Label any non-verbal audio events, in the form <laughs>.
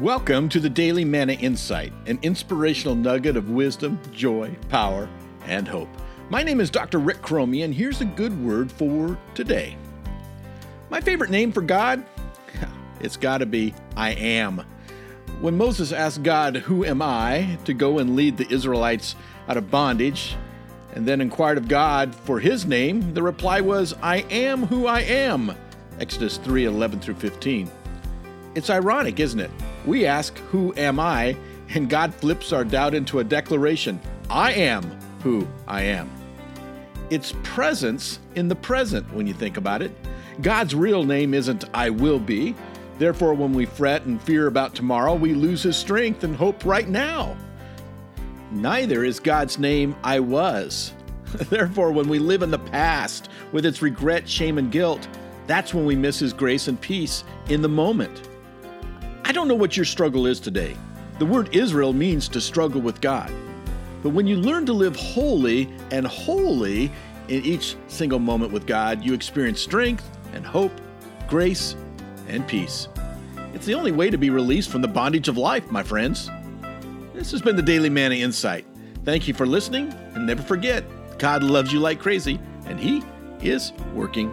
Welcome to the Daily Manna Insight, an inspirational nugget of wisdom, joy, power, and hope. My name is Dr. Rick Cromie, and here's a good word for today. My favorite name for God? <laughs> It's got to be I am. When Moses asked God, Who am I, to go and lead the Israelites out of bondage, and then inquired of God for his name, the reply was, I am who I am. Exodus 3 11 through 15. It's ironic, isn't it? We ask, Who am I? And God flips our doubt into a declaration I am who I am. It's presence in the present when you think about it. God's real name isn't I will be. Therefore, when we fret and fear about tomorrow, we lose his strength and hope right now. Neither is God's name I was. <laughs> Therefore, when we live in the past with its regret, shame, and guilt, that's when we miss his grace and peace in the moment. Don't know what your struggle is today. The word Israel means to struggle with God. But when you learn to live holy and holy in each single moment with God, you experience strength and hope, grace and peace. It's the only way to be released from the bondage of life, my friends. This has been the Daily Manna Insight. Thank you for listening, and never forget God loves you like crazy, and He is working